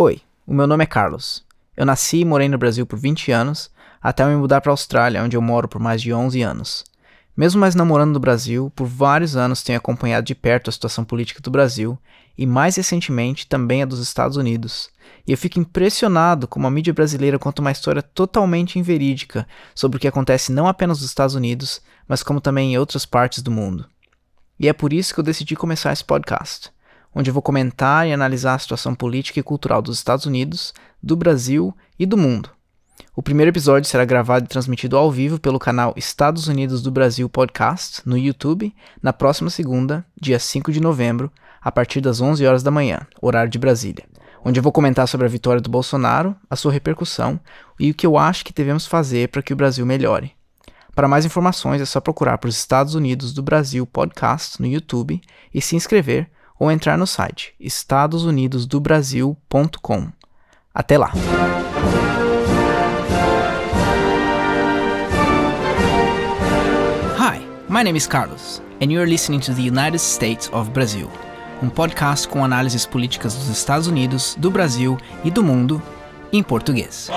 Oi, o meu nome é Carlos. Eu nasci e morei no Brasil por 20 anos, até me mudar para a Austrália, onde eu moro por mais de 11 anos. Mesmo mais namorando no Brasil, por vários anos tenho acompanhado de perto a situação política do Brasil e, mais recentemente, também a dos Estados Unidos. E eu fico impressionado como a mídia brasileira conta uma história totalmente inverídica sobre o que acontece não apenas nos Estados Unidos, mas como também em outras partes do mundo. E é por isso que eu decidi começar esse podcast, onde eu vou comentar e analisar a situação política e cultural dos Estados Unidos, do Brasil e do mundo. O primeiro episódio será gravado e transmitido ao vivo pelo canal Estados Unidos do Brasil Podcast no YouTube na próxima segunda, dia 5 de novembro, a partir das 11 horas da manhã, horário de Brasília, onde eu vou comentar sobre a vitória do Bolsonaro, a sua repercussão e o que eu acho que devemos fazer para que o Brasil melhore. Para mais informações é só procurar por Estados Unidos do Brasil Podcast no YouTube e se inscrever ou entrar no site estadosunidosdobrasil.com. Até lá! Hi, my name is Carlos, and you are listening to the United States of Brazil, um podcast com análises políticas dos Estados Unidos, do Brasil e do mundo em português.